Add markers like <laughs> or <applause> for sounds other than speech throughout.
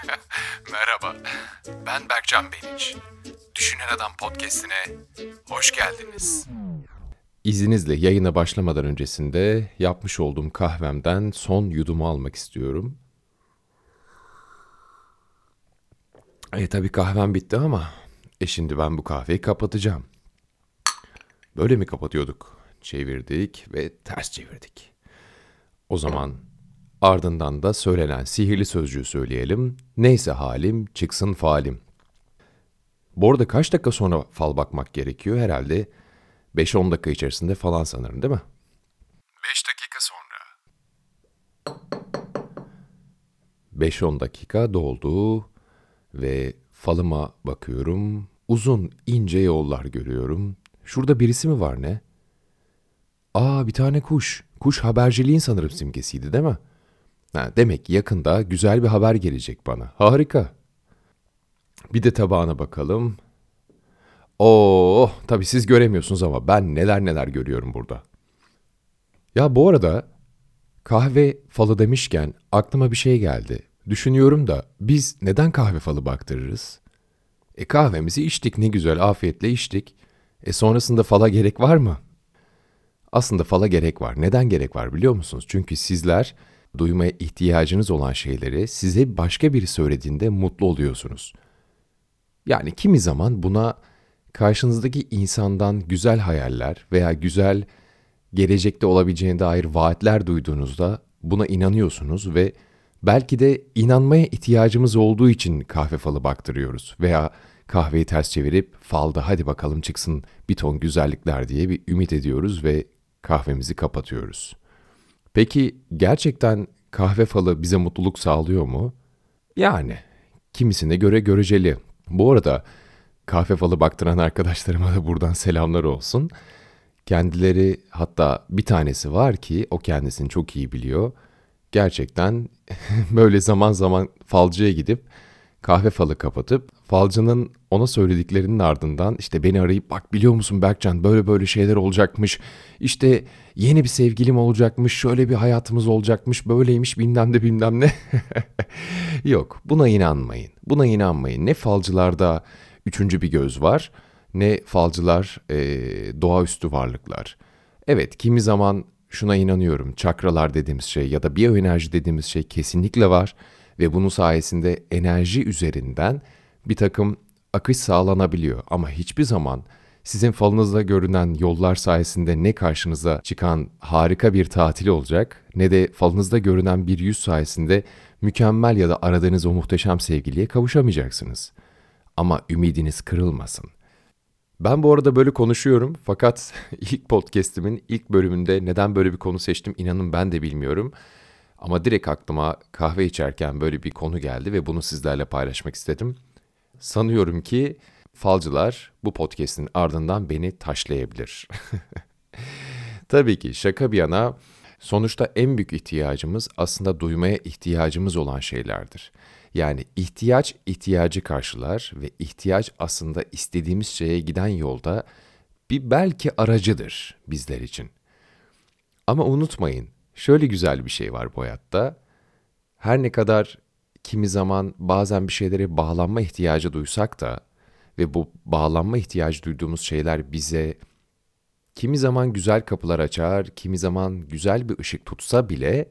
<laughs> Merhaba, ben Berkcan Beniç. Düşünen Adam Podcast'ine hoş geldiniz. İzninizle yayına başlamadan öncesinde yapmış olduğum kahvemden son yudumu almak istiyorum. E tabi kahvem bitti ama e şimdi ben bu kahveyi kapatacağım. Böyle mi kapatıyorduk? Çevirdik ve ters çevirdik. O zaman ardından da söylenen sihirli sözcüğü söyleyelim. Neyse halim çıksın falim. Bu arada kaç dakika sonra fal bakmak gerekiyor? Herhalde 5-10 dakika içerisinde falan sanırım değil mi? 5 dakika sonra. 5-10 dakika doldu ve falıma bakıyorum. Uzun ince yollar görüyorum. Şurada birisi mi var ne? Aa bir tane kuş. Kuş haberciliğin sanırım simgesiydi değil mi? Ha, demek yakında güzel bir haber gelecek bana. Harika. Bir de tabağına bakalım. Oo, tabii siz göremiyorsunuz ama ben neler neler görüyorum burada. Ya bu arada kahve falı demişken aklıma bir şey geldi. Düşünüyorum da biz neden kahve falı baktırırız? E kahvemizi içtik ne güzel afiyetle içtik. E sonrasında fala gerek var mı? Aslında fala gerek var. Neden gerek var biliyor musunuz? Çünkü sizler duymaya ihtiyacınız olan şeyleri size başka biri söylediğinde mutlu oluyorsunuz. Yani kimi zaman buna karşınızdaki insandan güzel hayaller veya güzel gelecekte olabileceğine dair vaatler duyduğunuzda buna inanıyorsunuz ve belki de inanmaya ihtiyacımız olduğu için kahve falı baktırıyoruz veya kahveyi ters çevirip falda hadi bakalım çıksın bir ton güzellikler diye bir ümit ediyoruz ve kahvemizi kapatıyoruz. Peki gerçekten kahve falı bize mutluluk sağlıyor mu? Yani kimisine göre göreceli. Bu arada kahve falı baktıran arkadaşlarıma da buradan selamlar olsun. Kendileri hatta bir tanesi var ki o kendisini çok iyi biliyor. Gerçekten <laughs> böyle zaman zaman falcıya gidip kahve falı kapatıp falcının ona söylediklerinin ardından işte beni arayıp bak biliyor musun Berkcan böyle böyle şeyler olacakmış. İşte yeni bir sevgilim olacakmış, şöyle bir hayatımız olacakmış, böyleymiş bilmem de bilmem ne. <laughs> Yok buna inanmayın. Buna inanmayın. Ne falcılarda üçüncü bir göz var ne falcılar e, doğaüstü varlıklar. Evet kimi zaman şuna inanıyorum çakralar dediğimiz şey ya da biyoenerji dediğimiz şey kesinlikle var ve bunun sayesinde enerji üzerinden bir takım akış sağlanabiliyor. Ama hiçbir zaman sizin falınızda görünen yollar sayesinde ne karşınıza çıkan harika bir tatil olacak ne de falınızda görünen bir yüz sayesinde mükemmel ya da aradığınız o muhteşem sevgiliye kavuşamayacaksınız. Ama ümidiniz kırılmasın. Ben bu arada böyle konuşuyorum fakat <laughs> ilk podcast'imin ilk bölümünde neden böyle bir konu seçtim inanın ben de bilmiyorum. Ama direkt aklıma kahve içerken böyle bir konu geldi ve bunu sizlerle paylaşmak istedim. Sanıyorum ki falcılar bu podcast'in ardından beni taşlayabilir. <laughs> Tabii ki şaka bir yana sonuçta en büyük ihtiyacımız aslında duymaya ihtiyacımız olan şeylerdir. Yani ihtiyaç ihtiyacı karşılar ve ihtiyaç aslında istediğimiz şeye giden yolda bir belki aracıdır bizler için. Ama unutmayın, şöyle güzel bir şey var bu hayatta. Her ne kadar kimi zaman bazen bir şeylere bağlanma ihtiyacı duysak da ve bu bağlanma ihtiyacı duyduğumuz şeyler bize kimi zaman güzel kapılar açar, kimi zaman güzel bir ışık tutsa bile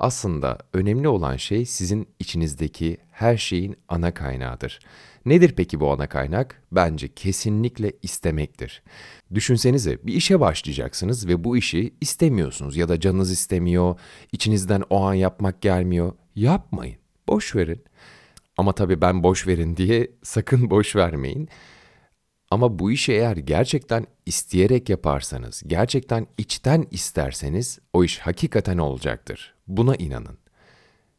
aslında önemli olan şey sizin içinizdeki her şeyin ana kaynağıdır. Nedir peki bu ana kaynak? Bence kesinlikle istemektir. Düşünsenize bir işe başlayacaksınız ve bu işi istemiyorsunuz ya da canınız istemiyor, içinizden o an yapmak gelmiyor. Yapmayın, boş verin. Ama tabii ben boş verin diye <laughs> sakın boş vermeyin. Ama bu işi eğer gerçekten isteyerek yaparsanız, gerçekten içten isterseniz o iş hakikaten olacaktır. Buna inanın.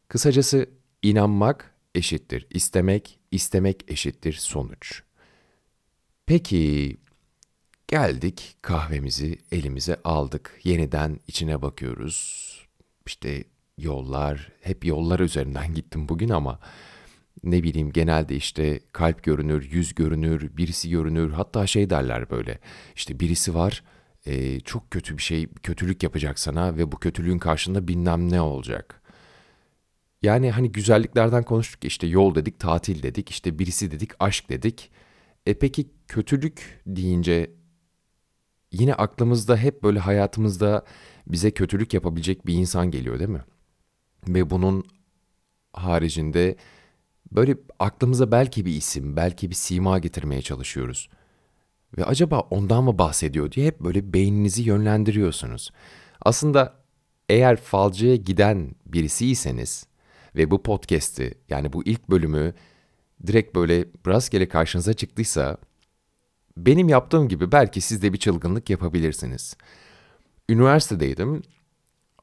Kısacası inanmak eşittir istemek, istemek eşittir sonuç. Peki geldik kahvemizi elimize aldık. Yeniden içine bakıyoruz. İşte yollar, hep yollar üzerinden <laughs> gittim bugün ama ne bileyim genelde işte kalp görünür, yüz görünür, birisi görünür. Hatta şey derler böyle işte birisi var e, çok kötü bir şey, kötülük yapacak sana ve bu kötülüğün karşında bilmem ne olacak. Yani hani güzelliklerden konuştuk işte yol dedik, tatil dedik, işte birisi dedik, aşk dedik. E peki kötülük deyince yine aklımızda hep böyle hayatımızda bize kötülük yapabilecek bir insan geliyor değil mi? Ve bunun haricinde böyle aklımıza belki bir isim, belki bir sima getirmeye çalışıyoruz. Ve acaba ondan mı bahsediyor diye hep böyle beyninizi yönlendiriyorsunuz. Aslında eğer falcıya giden birisiyseniz ve bu podcast'i yani bu ilk bölümü direkt böyle rastgele karşınıza çıktıysa benim yaptığım gibi belki siz de bir çılgınlık yapabilirsiniz. Üniversitedeydim.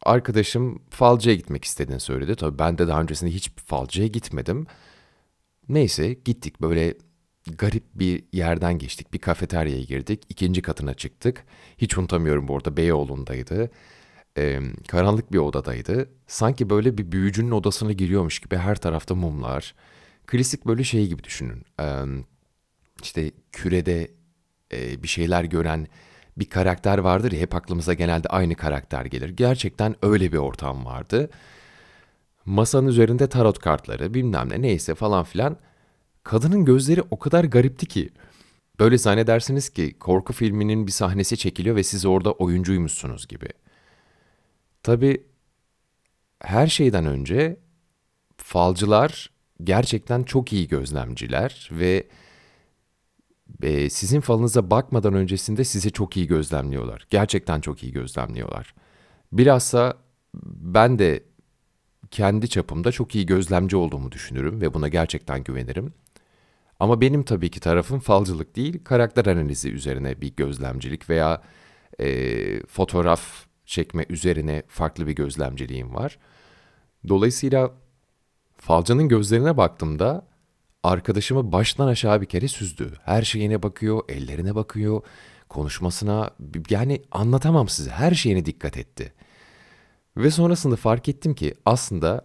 Arkadaşım falcıya gitmek istediğini söyledi. Tabii ben de daha öncesinde hiç falcıya gitmedim. Neyse gittik böyle garip bir yerden geçtik. Bir kafeteryaya girdik. ikinci katına çıktık. Hiç unutamıyorum bu arada Beyoğlu'ndaydı. Ee, karanlık bir odadaydı. Sanki böyle bir büyücünün odasına giriyormuş gibi her tarafta mumlar. Klasik böyle şey gibi düşünün. Ee, işte kürede e, bir şeyler gören bir karakter vardır ya hep aklımıza genelde aynı karakter gelir. Gerçekten öyle bir ortam vardı. Masanın üzerinde tarot kartları bilmem ne neyse falan filan. Kadının gözleri o kadar garipti ki. Böyle zannedersiniz ki korku filminin bir sahnesi çekiliyor ve siz orada oyuncuymuşsunuz gibi. Tabi her şeyden önce falcılar gerçekten çok iyi gözlemciler ve e, sizin falınıza bakmadan öncesinde sizi çok iyi gözlemliyorlar. Gerçekten çok iyi gözlemliyorlar. Bilhassa ben de kendi çapımda çok iyi gözlemci olduğumu düşünürüm ve buna gerçekten güvenirim. Ama benim tabii ki tarafım falcılık değil, karakter analizi üzerine bir gözlemcilik veya e, fotoğraf çekme üzerine farklı bir gözlemciliğim var. Dolayısıyla falcının gözlerine baktığımda arkadaşımı baştan aşağı bir kere süzdü. Her şeyine bakıyor, ellerine bakıyor, konuşmasına yani anlatamam size her şeyine dikkat etti. Ve sonrasında fark ettim ki aslında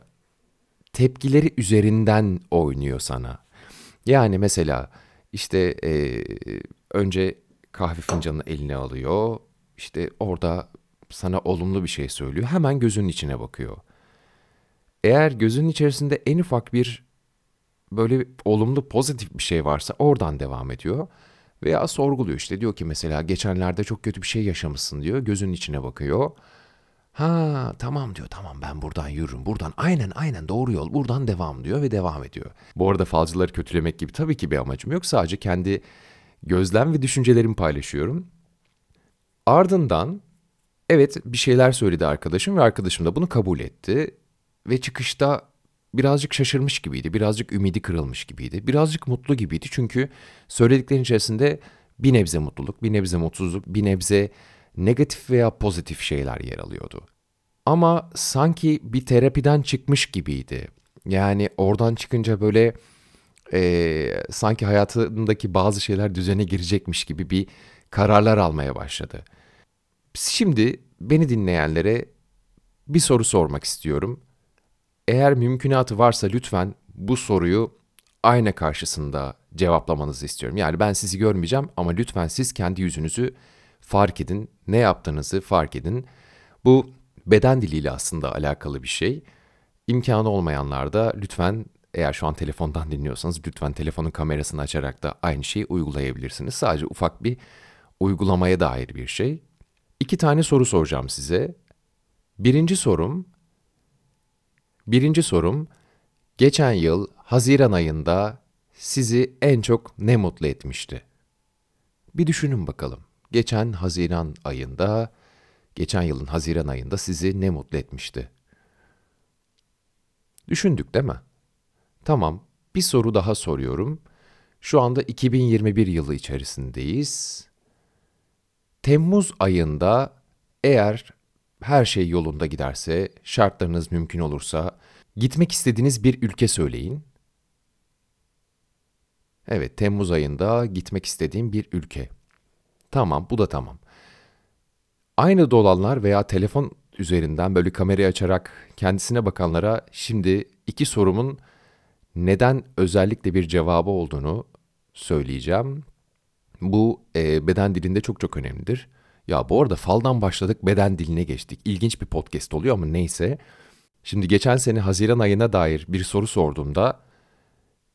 tepkileri üzerinden oynuyor sana. Yani mesela işte e, önce kahve fincanını eline alıyor. İşte orada sana olumlu bir şey söylüyor. Hemen gözünün içine bakıyor. Eğer gözünün içerisinde en ufak bir böyle olumlu pozitif bir şey varsa oradan devam ediyor. Veya sorguluyor işte diyor ki mesela geçenlerde çok kötü bir şey yaşamışsın diyor. Gözünün içine bakıyor. Ha tamam diyor tamam ben buradan yürürüm buradan aynen aynen doğru yol buradan devam diyor ve devam ediyor. Bu arada falcıları kötülemek gibi tabii ki bir amacım yok sadece kendi gözlem ve düşüncelerimi paylaşıyorum. Ardından evet bir şeyler söyledi arkadaşım ve arkadaşım da bunu kabul etti ve çıkışta birazcık şaşırmış gibiydi, birazcık ümidi kırılmış gibiydi, birazcık mutlu gibiydi çünkü söylediklerin içerisinde bir nebze mutluluk, bir nebze mutsuzluk, bir nebze negatif veya pozitif şeyler yer alıyordu. Ama sanki bir terapiden çıkmış gibiydi. Yani oradan çıkınca böyle e, sanki hayatındaki bazı şeyler düzene girecekmiş gibi bir kararlar almaya başladı. Şimdi beni dinleyenlere bir soru sormak istiyorum. Eğer mümkünatı varsa lütfen bu soruyu ayna karşısında cevaplamanızı istiyorum. Yani ben sizi görmeyeceğim ama lütfen siz kendi yüzünüzü fark edin, ne yaptığınızı fark edin. Bu beden diliyle aslında alakalı bir şey. İmkanı olmayanlar da lütfen eğer şu an telefondan dinliyorsanız lütfen telefonun kamerasını açarak da aynı şeyi uygulayabilirsiniz. Sadece ufak bir uygulamaya dair bir şey. İki tane soru soracağım size. Birinci sorum, birinci sorum, geçen yıl Haziran ayında sizi en çok ne mutlu etmişti? Bir düşünün bakalım geçen Haziran ayında, geçen yılın Haziran ayında sizi ne mutlu etmişti? Düşündük değil mi? Tamam, bir soru daha soruyorum. Şu anda 2021 yılı içerisindeyiz. Temmuz ayında eğer her şey yolunda giderse, şartlarınız mümkün olursa, gitmek istediğiniz bir ülke söyleyin. Evet, Temmuz ayında gitmek istediğim bir ülke. Tamam, bu da tamam. Aynı dolanlar veya telefon üzerinden böyle kamerayı açarak kendisine bakanlara şimdi iki sorumun neden özellikle bir cevabı olduğunu söyleyeceğim. Bu e, beden dilinde çok çok önemlidir. Ya bu arada faldan başladık beden diline geçtik. İlginç bir podcast oluyor ama neyse. Şimdi geçen sene Haziran ayına dair bir soru sorduğumda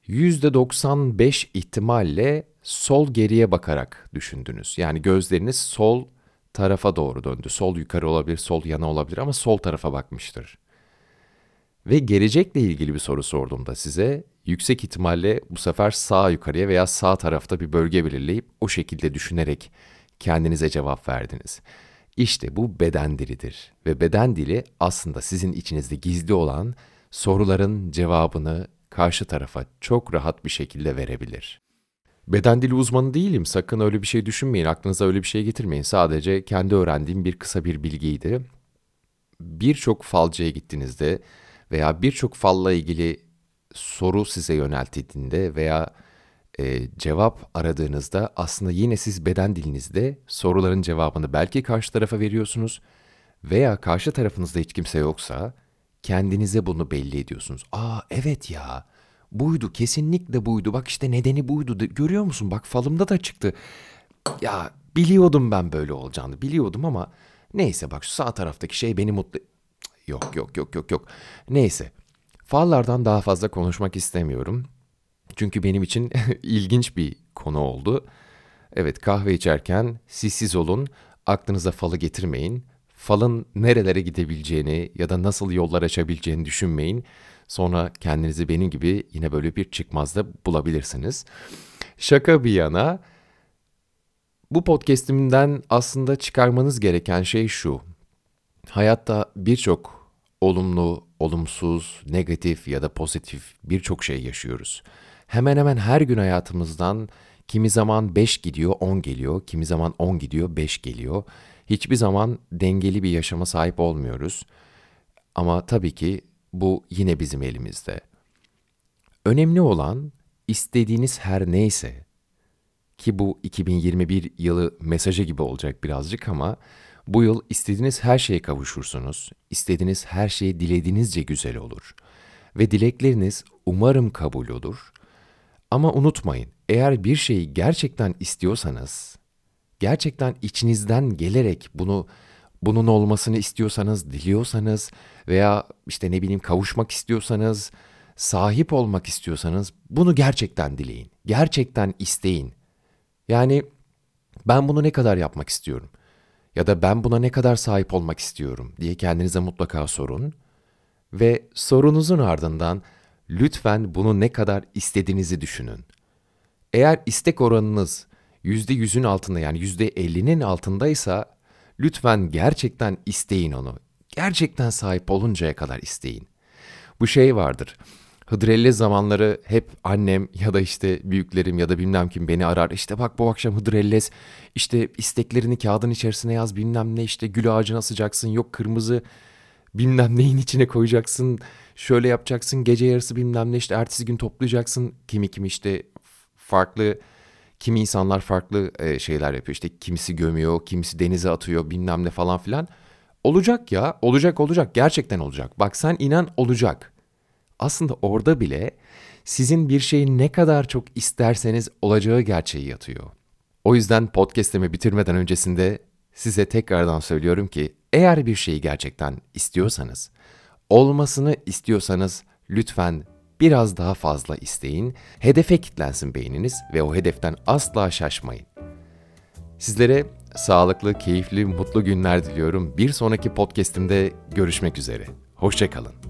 %95 ihtimalle sol geriye bakarak düşündünüz. Yani gözleriniz sol tarafa doğru döndü. Sol yukarı olabilir, sol yana olabilir ama sol tarafa bakmıştır. Ve gelecekle ilgili bir soru sorduğumda size yüksek ihtimalle bu sefer sağ yukarıya veya sağ tarafta bir bölge belirleyip o şekilde düşünerek kendinize cevap verdiniz. İşte bu beden dilidir ve beden dili aslında sizin içinizde gizli olan soruların cevabını karşı tarafa çok rahat bir şekilde verebilir. Beden dili uzmanı değilim. Sakın öyle bir şey düşünmeyin. Aklınıza öyle bir şey getirmeyin. Sadece kendi öğrendiğim bir kısa bir bilgiydi. Birçok falcıya gittiğinizde veya birçok falla ilgili soru size yöneltildiğinde veya e, cevap aradığınızda aslında yine siz beden dilinizde soruların cevabını belki karşı tarafa veriyorsunuz veya karşı tarafınızda hiç kimse yoksa kendinize bunu belli ediyorsunuz. Aa evet ya buydu kesinlikle buydu bak işte nedeni buydu görüyor musun bak falımda da çıktı. Ya biliyordum ben böyle olacağını biliyordum ama neyse bak şu sağ taraftaki şey beni mutlu... Yok yok yok yok yok. Neyse fallardan daha fazla konuşmak istemiyorum. Çünkü benim için <laughs> ilginç bir konu oldu. Evet kahve içerken sissiz olun, aklınıza falı getirmeyin. Falın nerelere gidebileceğini ya da nasıl yollar açabileceğini düşünmeyin. Sonra kendinizi benim gibi yine böyle bir çıkmazda bulabilirsiniz. Şaka bir yana, bu podcast'imden aslında çıkarmanız gereken şey şu. Hayatta birçok olumlu, olumsuz, negatif ya da pozitif birçok şey yaşıyoruz hemen hemen her gün hayatımızdan kimi zaman 5 gidiyor 10 geliyor, kimi zaman 10 gidiyor 5 geliyor. Hiçbir zaman dengeli bir yaşama sahip olmuyoruz. Ama tabii ki bu yine bizim elimizde. Önemli olan istediğiniz her neyse ki bu 2021 yılı mesajı gibi olacak birazcık ama bu yıl istediğiniz her şeye kavuşursunuz. İstediğiniz her şey dilediğinizce güzel olur. Ve dilekleriniz umarım kabul olur. Ama unutmayın, eğer bir şeyi gerçekten istiyorsanız, gerçekten içinizden gelerek bunu bunun olmasını istiyorsanız, diliyorsanız veya işte ne bileyim kavuşmak istiyorsanız, sahip olmak istiyorsanız bunu gerçekten dileyin. Gerçekten isteyin. Yani ben bunu ne kadar yapmak istiyorum? Ya da ben buna ne kadar sahip olmak istiyorum diye kendinize mutlaka sorun. Ve sorunuzun ardından lütfen bunu ne kadar istediğinizi düşünün. Eğer istek oranınız %100'ün altında yani %50'nin altındaysa lütfen gerçekten isteyin onu. Gerçekten sahip oluncaya kadar isteyin. Bu şey vardır. Hıdrellez zamanları hep annem ya da işte büyüklerim ya da bilmem kim beni arar. İşte bak bu akşam Hıdrellez işte isteklerini kağıdın içerisine yaz bilmem ne işte gül ağacına asacaksın yok kırmızı bilmem neyin içine koyacaksın şöyle yapacaksın gece yarısı bilmem ne işte ertesi gün toplayacaksın. Kimi kimi işte farklı kimi insanlar farklı e, şeyler yapıyor. İşte kimisi gömüyor kimisi denize atıyor bilmem ne falan filan. Olacak ya olacak olacak. Gerçekten olacak. Bak sen inan olacak. Aslında orada bile sizin bir şeyi ne kadar çok isterseniz olacağı gerçeği yatıyor. O yüzden podcast'imi bitirmeden öncesinde size tekrardan söylüyorum ki eğer bir şeyi gerçekten istiyorsanız olmasını istiyorsanız lütfen biraz daha fazla isteyin, hedefe kitlensin beyniniz ve o hedeften asla şaşmayın. Sizlere sağlıklı, keyifli, mutlu günler diliyorum. Bir sonraki podcast'imde görüşmek üzere. Hoşçakalın.